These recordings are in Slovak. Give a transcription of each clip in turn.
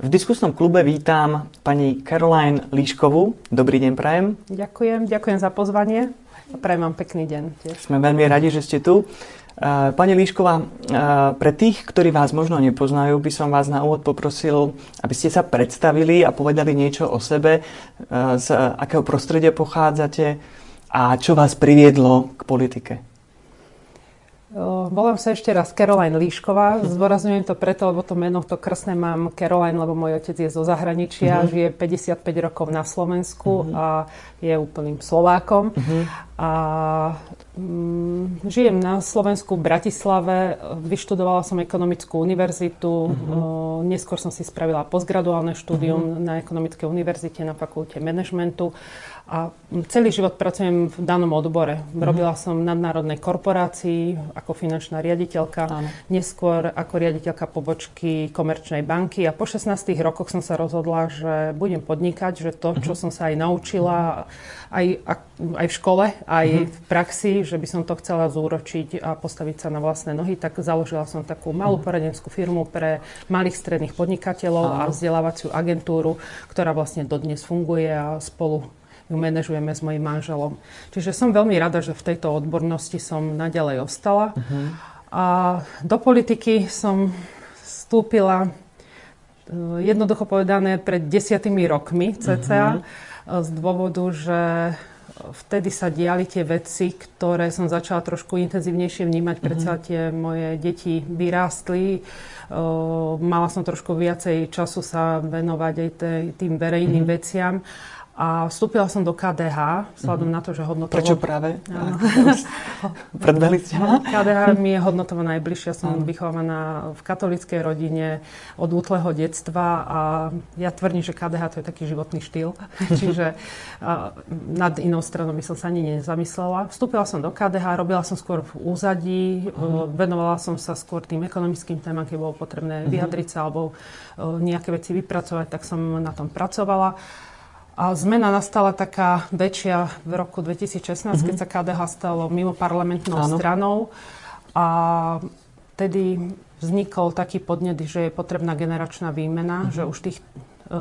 V diskusnom klube vítam pani Caroline Líškovú. Dobrý deň, prajem. Ďakujem, ďakujem za pozvanie a prajem vám pekný deň tiež. Sme veľmi radi, že ste tu. Pani Líšková, pre tých, ktorí vás možno nepoznajú, by som vás na úvod poprosil, aby ste sa predstavili a povedali niečo o sebe, z akého prostredia pochádzate a čo vás priviedlo k politike. Volám sa ešte raz Caroline Líšková. Zdôrazňujem to preto, lebo to meno, to krstné mám Caroline, lebo môj otec je zo zahraničia, uh-huh. žije 55 rokov na Slovensku uh-huh. a je úplným Slovákom. Uh-huh. A mm, žijem na Slovensku v Bratislave, vyštudovala som ekonomickú univerzitu, uh-huh. neskôr som si spravila postgraduálne štúdium uh-huh. na ekonomickej univerzite na fakulte manažmentu a celý život pracujem v danom odbore. Mm-hmm. Robila som v nadnárodnej korporácii ako finančná riaditeľka, Áno. neskôr ako riaditeľka pobočky komerčnej banky a po 16 rokoch som sa rozhodla, že budem podnikať, že to, čo mm-hmm. som sa aj naučila, aj, aj v škole, aj mm-hmm. v praxi, že by som to chcela zúročiť a postaviť sa na vlastné nohy, tak založila som takú malú poradenskú firmu pre malých stredných podnikateľov Áno. a vzdelávaciu agentúru, ktorá vlastne dodnes funguje a spolu ju manažujeme s mojim manželom. Čiže som veľmi rada, že v tejto odbornosti som naďalej ostala. Uh-huh. A do politiky som vstúpila e, jednoducho povedané pred desiatými rokmi cca uh-huh. z dôvodu, že vtedy sa diali tie veci, ktoré som začala trošku intenzívnejšie vnímať. Uh-huh. Predsa tie moje deti vyrástli. Uh, mala som trošku viacej času sa venovať aj tým verejným uh-huh. veciam. A vstúpila som do KDH, vzhľadom mm-hmm. na to, že hodnotovo... Prečo práve? Predbehli ste KDH mi je hodnotovo najbližšia. Som vychovaná v katolíckej rodine od útleho detstva a ja tvrdím, že KDH to je taký životný štýl. Čiže nad inou stranou by som sa ani nezamyslela. Vstúpila som do KDH, robila som skôr v úzadí, mm-hmm. venovala som sa skôr tým ekonomickým témam, keď bolo potrebné mm-hmm. vyjadriť sa alebo nejaké veci vypracovať, tak som na tom pracovala. A zmena nastala taká väčšia v roku 2016, mm-hmm. keď sa KDH stalo mimo parlamentnou Áno. stranou. A vtedy vznikol taký podnet, že je potrebná generačná výmena, mm-hmm. že už tých e,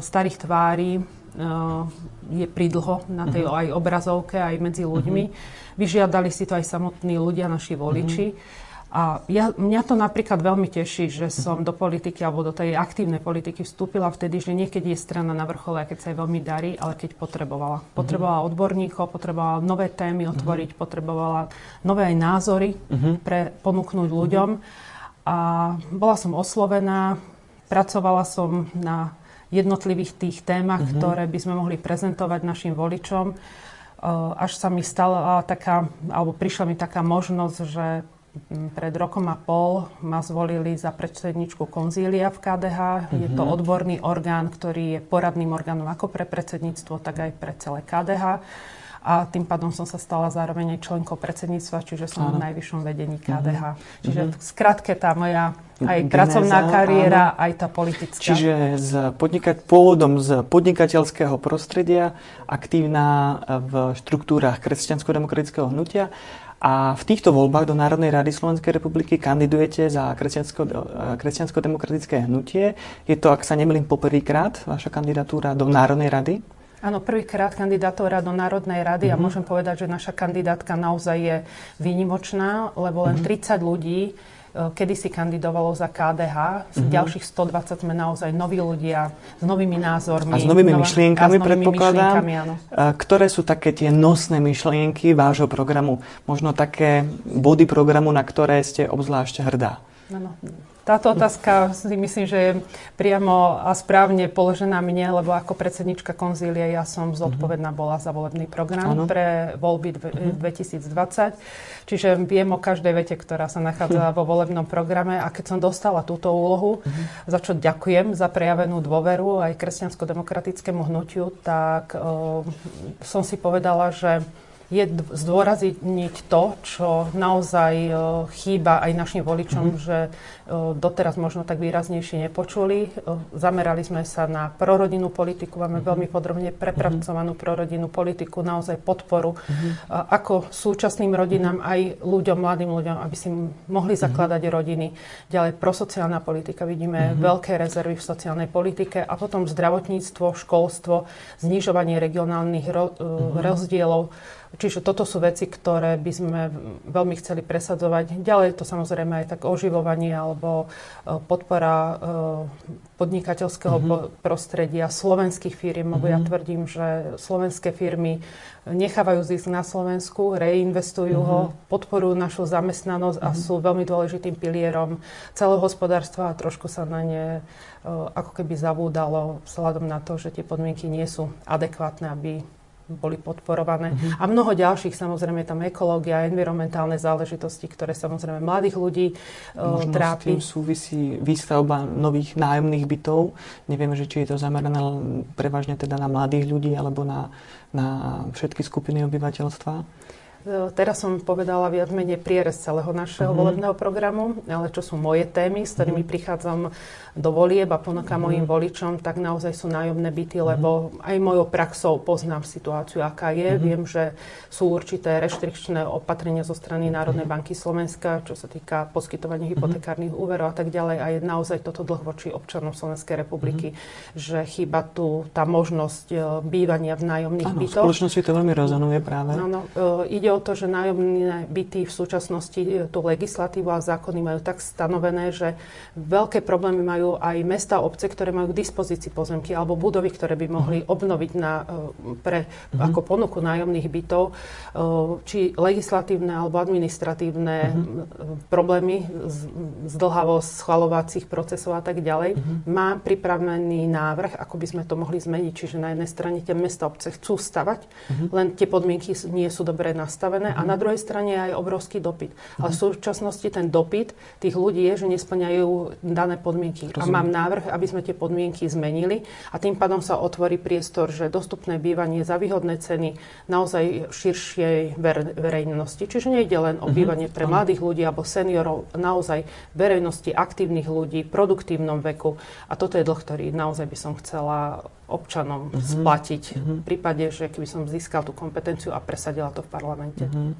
starých tvári uh, je pridlho na tej mm-hmm. aj obrazovke, aj medzi ľuďmi. Mm-hmm. Vyžiadali si to aj samotní ľudia, naši voliči. Mm-hmm. A ja, mňa to napríklad veľmi teší, že som do politiky alebo do tej aktívnej politiky vstúpila vtedy, že niekedy je strana na vrchole, keď sa jej veľmi darí, ale keď potrebovala. Mhm. Potrebovala odborníkov, potrebovala nové témy mhm. otvoriť, potrebovala nové aj názory uh-huh. pre ponúknuť ľuďom. A bola som oslovená, pracovala som na jednotlivých tých témach, ktoré by sme mohli prezentovať našim voličom. Až sa mi stala taká, alebo prišla mi taká možnosť, že pred rokom a pol ma zvolili za predsedničku konzília v KDH. Mm-hmm. Je to mhm. odborný orgán, ktorý je poradným orgánom ako pre predsedníctvo, tak aj pre celé KDH. A tým pádom som sa stala zároveň aj členkou predsedníctva, čiže som áno. v najvyššom vedení KDH. Mm-hmm. Čiže v skratke tá moja aj Geneza, pracovná kariéra, áno. aj tá politická. Čiže z podnikať, pôvodom z podnikateľského prostredia, aktívna v štruktúrach kresťansko-demokratického hnutia a v týchto voľbách do Národnej rady Slovenskej republiky kandidujete za kresťansko, kresťansko-demokratické hnutie. Je to, ak sa nemýlim, poprvýkrát vaša kandidatúra do Národnej rady? Áno, prvýkrát kandidatúra do Národnej rady mm-hmm. a mhm. môžem povedať, že naša kandidátka naozaj je výnimočná, lebo len mm-hmm. 30 ľudí kedy si kandidovalo za KDH. Z mm-hmm. ďalších 120 sme naozaj noví ľudia s novými názormi. A s novými nová, myšlienkami, a s novými predpokladám. Myšlienkami, áno. Ktoré sú také tie nosné myšlienky vášho programu? Možno také body programu, na ktoré ste obzvlášť hrdá? Áno. Táto otázka si myslím, že je priamo a správne položená mne, lebo ako predsednička konzílie ja som zodpovedná bola za volebný program ano. pre voľby 2020. Čiže viem o každej vete, ktorá sa nachádza vo volebnom programe a keď som dostala túto úlohu, za čo ďakujem za prejavenú dôveru aj kresťansko-demokratickému hnutiu, tak uh, som si povedala, že je zdôrazniť to, čo naozaj e, chýba aj našim voličom, mm-hmm. že e, doteraz možno tak výraznejšie nepočuli. E, zamerali sme sa na prorodinnú politiku, máme mm-hmm. veľmi podrobne prepracovanú mm-hmm. prorodinnú politiku, naozaj podporu mm-hmm. ako súčasným rodinám, mm-hmm. aj ľuďom, mladým ľuďom, aby si mohli mhm. zakladať rodiny. Ďalej prosociálna politika, vidíme veľké rezervy v sociálnej politike a potom zdravotníctvo, školstvo, znižovanie regionálnych ro- rozdielov Čiže toto sú veci, ktoré by sme veľmi chceli presadzovať. Ďalej to samozrejme aj tak oživovanie alebo e, podpora e, podnikateľského mm-hmm. prostredia slovenských firiem, lebo mm-hmm. ja mhm. tvrdím, že slovenské firmy nechávajú zisk na Slovensku, reinvestujú mm-hmm. ho, podporujú našu zamestnanosť mm-hmm. a sú veľmi dôležitým pilierom celého hospodárstva a trošku sa na ne e, ako keby zavúdalo vzhľadom na to, že tie podmienky nie sú adekvátne, aby boli podporované. Mm-hmm. A mnoho ďalších, samozrejme, tam ekológia, environmentálne záležitosti, ktoré samozrejme mladých ľudí uh, trápi. s tým súvisí výstavba nových nájomných bytov. Neviem, že či je to zamerané prevažne teda na mladých ľudí alebo na, na všetky skupiny obyvateľstva. E, teraz som povedala viac menej prierez celého našeho uh-huh. volebného programu, ale čo sú moje témy, s ktorými uh-huh. prichádzam do volieb a ponúkam uh-huh. mojim voličom, tak naozaj sú nájomné byty, uh-huh. lebo aj mojou praxou poznám situáciu, aká je. Uh-huh. Viem, že sú určité reštrikčné opatrenia zo strany Národnej uh-huh. banky Slovenska, čo sa týka poskytovania hypotekárnych uh-huh. úverov a tak ďalej. A je naozaj toto dlh voči občanom Slovenskej republiky, uh-huh. že chýba tu tá možnosť e, bývania v nájomných ano, bytoch. V spoločnosti to veľmi rezonuje práve. Áno, e, ide o to, že nájomné byty v súčasnosti e, tú legislatívu a zákony majú tak stanovené, že veľké problémy majú aj mesta, obce, ktoré majú k dispozícii pozemky alebo budovy, ktoré by mohli uh-huh. obnoviť na, e, pre, uh-huh. ako ponuku nájomných bytov, e, či legislatívne alebo administratívne uh-huh. problémy, zdlhavosť schvalovacích procesov a tak ďalej. Uh-huh. Má pripravený návrh, ako by sme to mohli zmeniť. Čiže na jednej strane tie mesta, obce chcú stavať, uh-huh. len tie podmienky nie sú dobre nastavené uh-huh. a na druhej strane je aj obrovský dopyt. Ale v súčasnosti ten dopyt tých ľudí je, že nesplňajú dané podmienky. Rozumiem. A mám návrh, aby sme tie podmienky zmenili a tým pádom sa otvorí priestor, že dostupné bývanie za výhodné ceny naozaj širšej verejnosti. Čiže nejde len o mhm. bývanie pre mladých ľudí alebo seniorov, naozaj verejnosti, aktívnych ľudí, produktívnom veku. A toto je dlh, ktorý naozaj by som chcela občanom splatiť v prípade, že keby som získal tú kompetenciu a presadila to v parlamente. Uh-huh.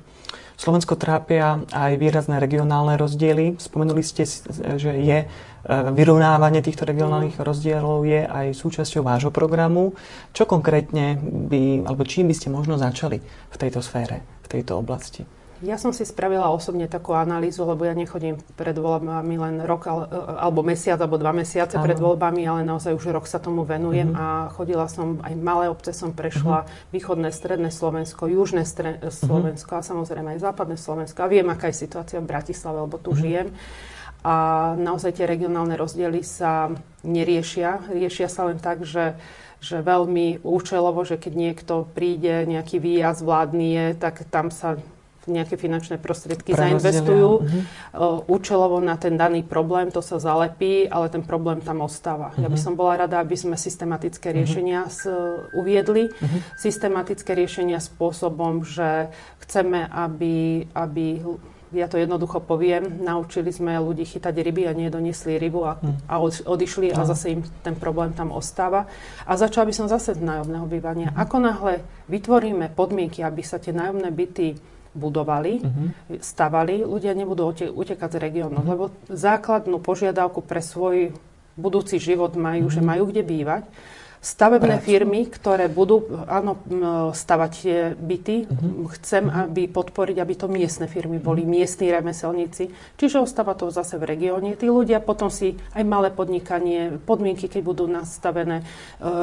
Slovensko trápia aj výrazné regionálne rozdiely. Spomenuli ste, že je E, vyrovnávanie týchto regionálnych rozdielov je aj súčasťou vášho programu. Čo konkrétne by, alebo čím by ste možno začali v tejto sfére, v tejto oblasti? Ja som si spravila osobne takú analýzu, lebo ja nechodím pred voľbami len rok e, alebo mesiac alebo dva mesiace Aha. pred voľbami, ale naozaj už rok sa tomu venujem uh-huh. a chodila som, aj malé obce som prešla, uh-huh. východné, stredné Slovensko, južné stre- Slovensko uh-huh. a samozrejme aj západné Slovensko. A viem, aká je situácia v Bratislave, lebo tu uh-huh. žijem a naozaj tie regionálne rozdiely sa neriešia. Riešia sa len tak, že, že veľmi účelovo, že keď niekto príde, nejaký výjazd vládny je, tak tam sa nejaké finančné prostriedky zainvestujú uh-huh. účelovo na ten daný problém, to sa zalepí, ale ten problém tam ostáva. Uh-huh. Ja by mhm. som bola rada, aby sme systematické riešenia s, uviedli. Uh-huh. Systematické riešenia spôsobom, že chceme, aby, aby ja to jednoducho poviem, naučili sme ľudí chytať ryby a nie doniesli rybu a, a odišli a zase im ten problém tam ostáva. A začala by som zase z nájomného bývania. Ako náhle vytvoríme podmienky, aby sa tie nájomné byty budovali, uh-huh. stavali, ľudia nebudú utekať z regiónu, uh-huh. lebo základnú požiadavku pre svoj budúci život majú, uh-huh. že majú kde bývať stavebné Prácu. firmy, ktoré budú áno, stavať tie byty. Uh-huh. Chcem, uh-huh. aby podporiť, aby to miestne firmy boli, uh-huh. miestni remeselníci. Čiže ostáva to zase v regióne. Tí ľudia potom si aj malé podnikanie, podmienky, keď budú nastavené, e,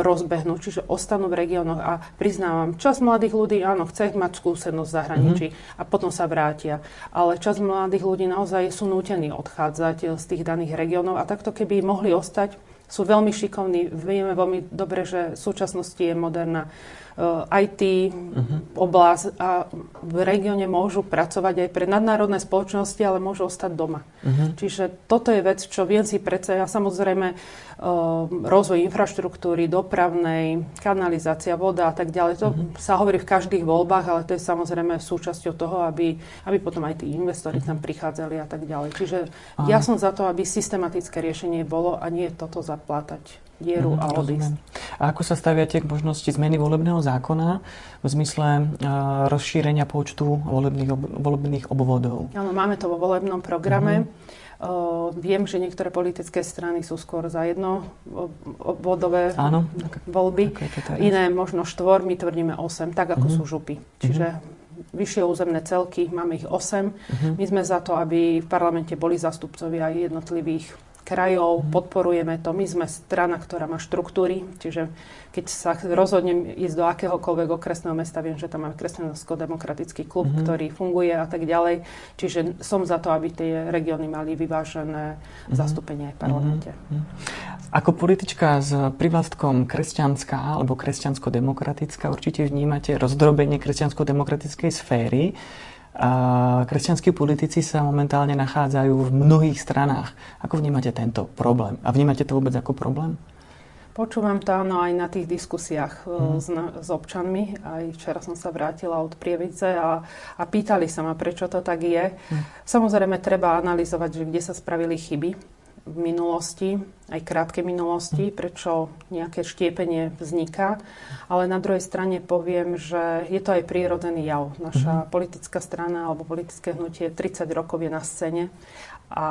rozbehnú. Čiže ostanú v regiónoch a priznávam, čas mladých ľudí, áno, chce mať skúsenosť v zahraničí uh-huh. a potom sa vrátia. Ale čas mladých ľudí naozaj sú nútení odchádzať z tých daných regiónov a takto keby mohli ostať sú veľmi šikovní. Vieme veľmi dobre, že v súčasnosti je moderná IT uh-huh. oblasť a v regióne môžu pracovať aj pre nadnárodné spoločnosti, ale môžu ostať doma. Uh-huh. Čiže toto je vec, čo viem si predsa, ja samozrejme rozvoj infraštruktúry, dopravnej, kanalizácia, voda a tak ďalej. To uh-huh. sa hovorí v každých voľbách, ale to je samozrejme súčasťou toho, aby, aby potom aj tí investori uh-huh. tam prichádzali a tak ďalej. Čiže uh-huh. ja som za to, aby systematické riešenie bolo a nie toto zaplatať dieru mm, a odísť. A ako sa staviate k možnosti zmeny volebného zákona v zmysle uh, rozšírenia počtu volebných, ob, volebných obvodov? Áno, máme to vo volebnom programe. Mm-hmm. Uh, viem, že niektoré politické strany sú skôr za jedno obvodové Áno, voľby, iné možno štvor, my tvrdíme 8, tak ako mm-hmm. sú župy. Čiže mm-hmm. vyššie územné celky, máme ich 8. Mm-hmm. My sme za to, aby v parlamente boli zastupcovia jednotlivých krajov, mm. podporujeme to. My sme strana, ktorá má štruktúry, čiže keď sa rozhodnem ísť do akéhokoľvek okresného mesta, viem, že tam máme kresťansko-demokratický klub, mm-hmm. ktorý funguje a tak ďalej. Čiže som za to, aby tie regióny mali vyvážené mm-hmm. zastúpenie aj v parlamente. Mm-hmm. Ako politička s privlastkom kresťanská alebo kresťansko-demokratická určite vnímate rozdrobenie kresťansko-demokratickej sféry. A kresťanskí politici sa momentálne nachádzajú v mnohých stranách. Ako vnímate tento problém? A vnímate to vôbec ako problém? Počúvam to áno aj na tých diskusiách mm. s, s občanmi. Aj včera som sa vrátila od Prievice a, a pýtali sa ma, prečo to tak je. Mm. Samozrejme, treba analyzovať, že kde sa spravili chyby v minulosti, aj krátke minulosti, prečo nejaké štiepenie vzniká. Ale na druhej strane poviem, že je to aj prírodzený jav. Naša mm-hmm. politická strana alebo politické hnutie 30 rokov je na scéne a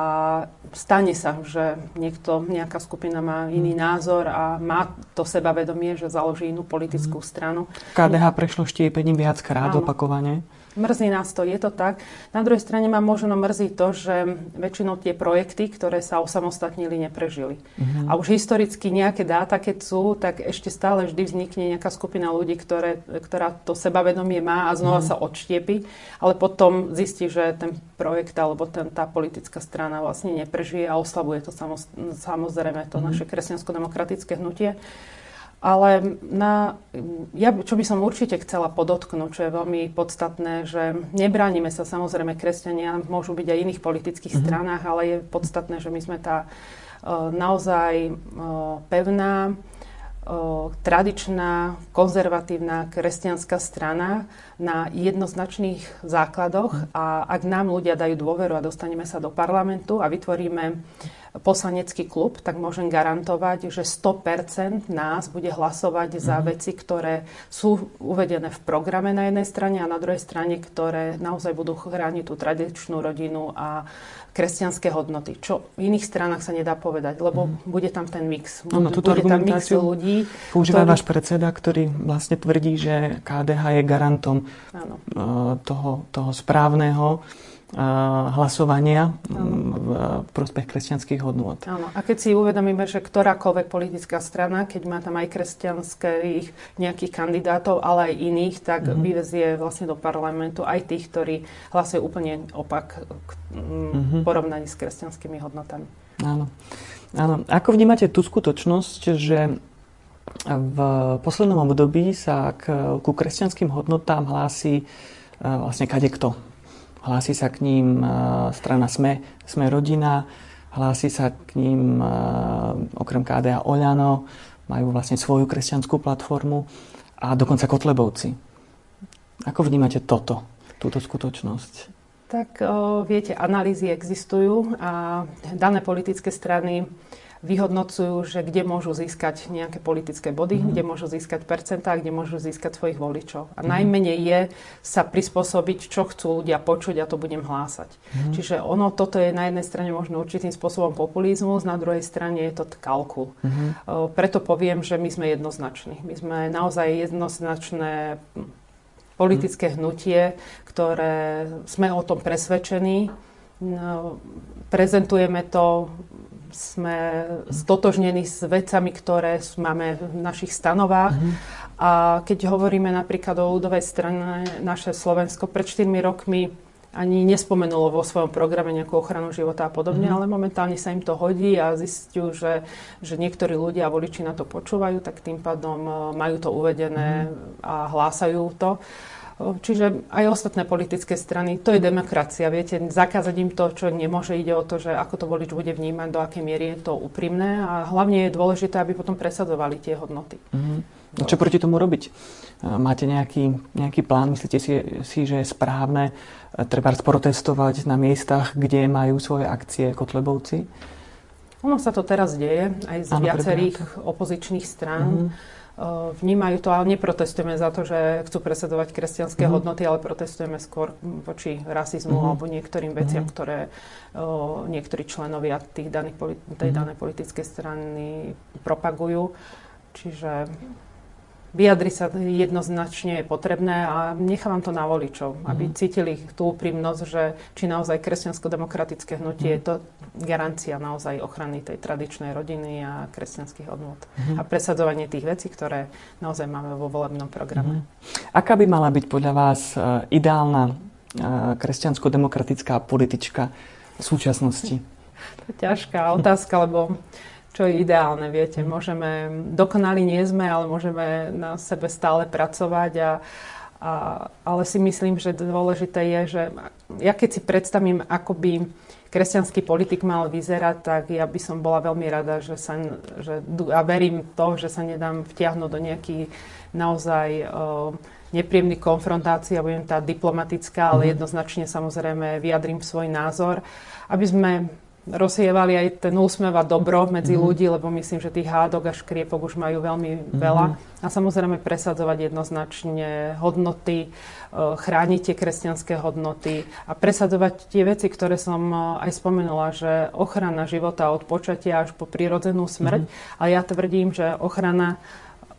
stane sa, že niekto, nejaká skupina má iný mhm. názor a má to sebavedomie, že založí inú politickú mm-hmm. stranu. KDH prešlo štiepením viackrát opakovane. Mrzí nás to, je to tak. Na druhej strane ma možno mrzí to, že väčšinou tie projekty, ktoré sa osamostatnili, neprežili. Mm-hmm. A už historicky nejaké dáta, keď sú, tak ešte stále vždy vznikne nejaká skupina ľudí, ktoré, ktorá to sebavedomie má a znova mm-hmm. sa odštiepi, ale potom zistí, že ten projekt alebo ten, tá politická strana vlastne neprežije a oslabuje to samozrejme to mm-hmm. naše kresťansko-demokratické hnutie. Ale na, ja, čo by som určite chcela podotknúť, čo je veľmi podstatné, že nebránime sa samozrejme kresťania, môžu byť aj iných politických mm-hmm. stranách, ale je podstatné, že my sme tá uh, naozaj uh, pevná, tradičná, konzervatívna kresťanská strana na jednoznačných základoch a ak nám ľudia dajú dôveru a dostaneme sa do parlamentu a vytvoríme poslanecký klub, tak môžem garantovať, že 100% nás bude hlasovať za mm-hmm. veci, ktoré sú uvedené v programe na jednej strane a na druhej strane, ktoré naozaj budú chrániť tú tradičnú rodinu a kresťanské hodnoty, čo v iných stranách sa nedá povedať, lebo mm. bude tam ten mix. Bude, no, túto bude tam mix ľudí. Používa ktorý... váš predseda, ktorý vlastne tvrdí, že KDH je garantom. Eh, toho, toho správneho hlasovania v prospech kresťanských hodnôt. Áno. A keď si uvedomíme, že ktorákoľvek politická strana, keď má tam aj kresťanských nejakých kandidátov, ale aj iných, tak mm-hmm. vyvezie vlastne do parlamentu aj tých, ktorí hlasujú úplne opak k mm-hmm. porovnaní s kresťanskými hodnotami. Áno. Áno. Ako vnímate tú skutočnosť, že v poslednom období sa k, ku kresťanským hodnotám hlási vlastne kadekto Hlási sa k ním e, strana Sme, Sme rodina, hlási sa k ním e, okrem KDA Oľano, majú vlastne svoju kresťanskú platformu a dokonca Kotlebovci. Ako vnímate toto, túto skutočnosť? Tak o, viete, analýzy existujú a dané politické strany vyhodnocujú, že kde môžu získať nejaké politické body, mm-hmm. kde môžu získať percentá, kde môžu získať svojich voličov. A mm-hmm. najmenej je sa prispôsobiť, čo chcú ľudia počuť a to budem hlásať. Mm-hmm. Čiže ono, toto je na jednej strane možno určitým spôsobom populizmus, na druhej strane je to kalkul. Mm-hmm. Preto poviem, že my sme jednoznační. My sme naozaj jednoznačné politické hnutie, ktoré sme o tom presvedčení. No, prezentujeme to sme stotožnení s vecami, ktoré máme v našich stanovách. Mm-hmm. A keď hovoríme napríklad o ľudovej strane naše Slovensko, pred 4 rokmi ani nespomenulo vo svojom programe nejakú ochranu života a podobne, mm-hmm. ale momentálne sa im to hodí a zistiu, že, že niektorí ľudia a voliči na to počúvajú, tak tým pádom e, majú to uvedené mm-hmm. a hlásajú to. Čiže aj ostatné politické strany, to je demokracia, viete, zakázať im to, čo nemôže, ide o to, že ako to volič bude vnímať, do akej miery je to úprimné a hlavne je dôležité, aby potom presadzovali tie hodnoty. Mm-hmm. No čo proti tomu robiť? Máte nejaký, nejaký plán? Myslíte si, si, že je správne e, treba protestovať na miestach, kde majú svoje akcie Kotlebovci? Ono sa to teraz deje aj z ano, viacerých opozičných strán. Mm-hmm vnímajú to, ale neprotestujeme za to, že chcú presedovať kresťanské mm-hmm. hodnoty, ale protestujeme skôr voči rasizmu mm-hmm. alebo niektorým veciam, mm-hmm. ktoré o, niektorí členovia tých daných, tej mm-hmm. danej politickej strany propagujú. Čiže vyjadri sa jednoznačne je potrebné a nechávam to na voličov, aby mm. cítili tú úprimnosť, že či naozaj kresťansko-demokratické hnutie je to garancia naozaj ochrany tej tradičnej rodiny a kresťanských hodnot. Mm. A presadzovanie tých vecí, ktoré naozaj máme vo volebnom programe. Mm. Aká by mala byť podľa vás e, ideálna e, kresťansko-demokratická politička v súčasnosti? To je ťažká otázka, lebo čo je ideálne, viete. Môžeme, dokonali nie sme, ale môžeme na sebe stále pracovať a, a, ale si myslím, že dôležité je, že ja keď si predstavím, ako by kresťanský politik mal vyzerať, tak ja by som bola veľmi rada, že sa, že, a verím to, že sa nedám vtiahnuť do nejakých naozaj uh, nepríjemných konfrontácií a budem tá diplomatická, ale mhm. jednoznačne samozrejme vyjadrím svoj názor, aby sme rozsievali aj ten úsmev a dobro medzi mm-hmm. ľudí, lebo myslím, že tých hádok a škriepok už majú veľmi mm-hmm. veľa. A samozrejme presadzovať jednoznačne hodnoty, e, chrániť tie kresťanské hodnoty a presadzovať tie veci, ktoré som e, aj spomenula, že ochrana života od počatia až po prírodzenú smrť. Mm-hmm. A ja tvrdím, že ochrana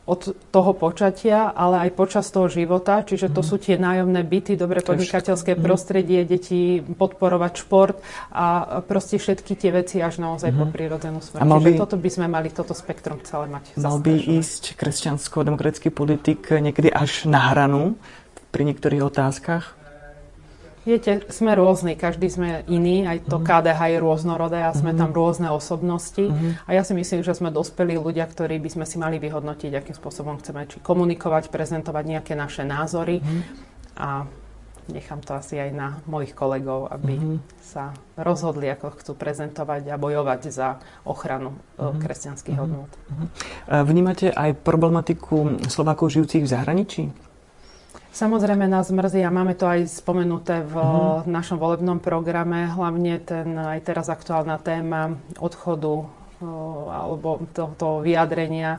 od toho počatia, ale aj počas toho života. Čiže to mm. sú tie nájomné byty, dobre podnikateľské mm. prostredie, deti, podporovať šport a proste všetky tie veci až naozaj mm. po prírodzenú smrť. By, Čiže toto by sme mali, toto spektrum celé mať. Mal by ísť kresťansko-demokratický politik niekedy až na hranu pri niektorých otázkach? Viete, sme rôzni, každý sme iný, aj to KDH mhm. je rôznorodé a sme mm-hmm. tam rôzne osobnosti. Mm-hmm. A ja si myslím, že sme dospelí ľudia, ktorí by sme si mali vyhodnotiť, akým spôsobom chceme či komunikovať, prezentovať nejaké naše názory. Mm-hmm. A nechám to asi aj na mojich kolegov, aby mm-hmm. sa rozhodli, ako chcú prezentovať a bojovať za ochranu mm-hmm. kresťanských mm-hmm. hodnot. Vnímate aj problematiku Slovákov žijúcich v zahraničí? Samozrejme nás mrzí a máme to aj spomenuté v mm-hmm. našom volebnom programe, hlavne ten aj teraz aktuálna téma odchodu alebo tohto vyjadrenia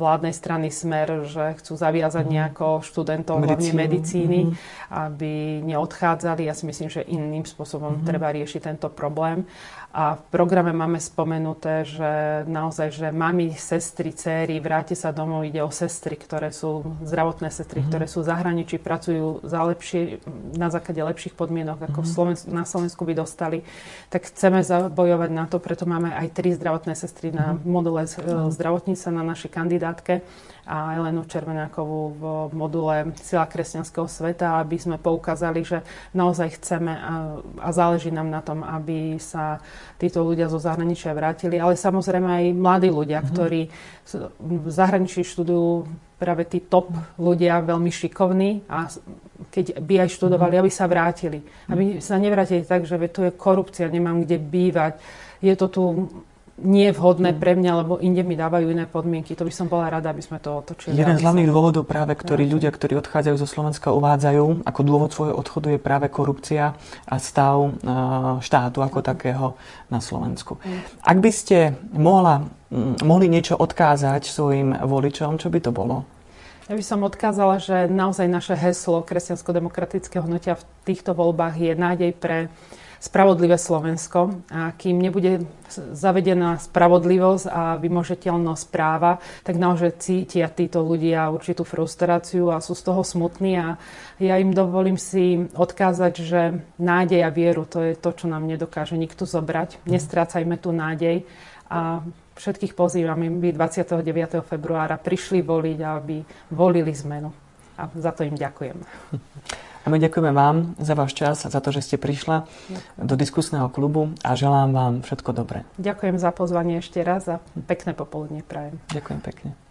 vládnej strany Smer, že chcú zaviazať mhm. nejako študentov, Medicínu. hlavne medicíny, mm-hmm. aby neodchádzali. Ja si myslím, že iným spôsobom mm-hmm. treba riešiť tento problém. A v programe máme spomenuté, že naozaj, že mami, sestry, céry, vráte sa domov, ide o sestry, ktoré sú, zdravotné sestry, mm-hmm. ktoré sú v zahraničí, pracujú za lepšie, na základe lepších podmienok, ako mm-hmm. Slovensku, na Slovensku by dostali. Tak chceme zabojovať na to, preto máme aj tri zdravotné sestry na mm-hmm. module mm-hmm. zdravotníca na našej kandidátke a Elenu Červenákovú v module Sila kresťanského sveta, aby sme poukázali, že naozaj chceme a, a záleží nám na tom, aby sa títo ľudia zo zahraničia vrátili, ale samozrejme aj mladí ľudia, mm-hmm. ktorí v zahraničí študujú práve tí top ľudia, veľmi šikovní a keď by aj študovali, mm-hmm. aby sa vrátili. Aby sa nevrátili tak, že tu je korupcia, nemám kde bývať, je to tu nie je vhodné pre mňa, lebo inde mi dávajú iné podmienky. To by som bola rada, aby sme to otočili. Jeden z hlavných dôvodov práve, ktorí ľudia, ktorí odchádzajú zo Slovenska, uvádzajú, ako dôvod svojho odchodu je práve korupcia a stav štátu ako takého na Slovensku. Ak by ste mohla, mohli niečo odkázať svojim voličom, čo by to bolo? Ja by som odkázala, že naozaj naše heslo kresťansko-demokratického hnutia v týchto voľbách je nádej pre spravodlivé Slovensko. A kým nebude zavedená spravodlivosť a vymožiteľnosť práva, tak naozaj cítia títo ľudia určitú frustráciu a sú z toho smutní a ja im dovolím si odkázať, že nádej a vieru to je to, čo nám nedokáže nikto zobrať. Nestrácajme tú nádej a všetkých pozývam, aby 29. februára prišli voliť a aby volili zmenu. A za to im ďakujem. A my ďakujeme vám za váš čas, za to, že ste prišla do diskusného klubu a želám vám všetko dobré. Ďakujem za pozvanie ešte raz a pekné popoludne prajem. Ďakujem pekne.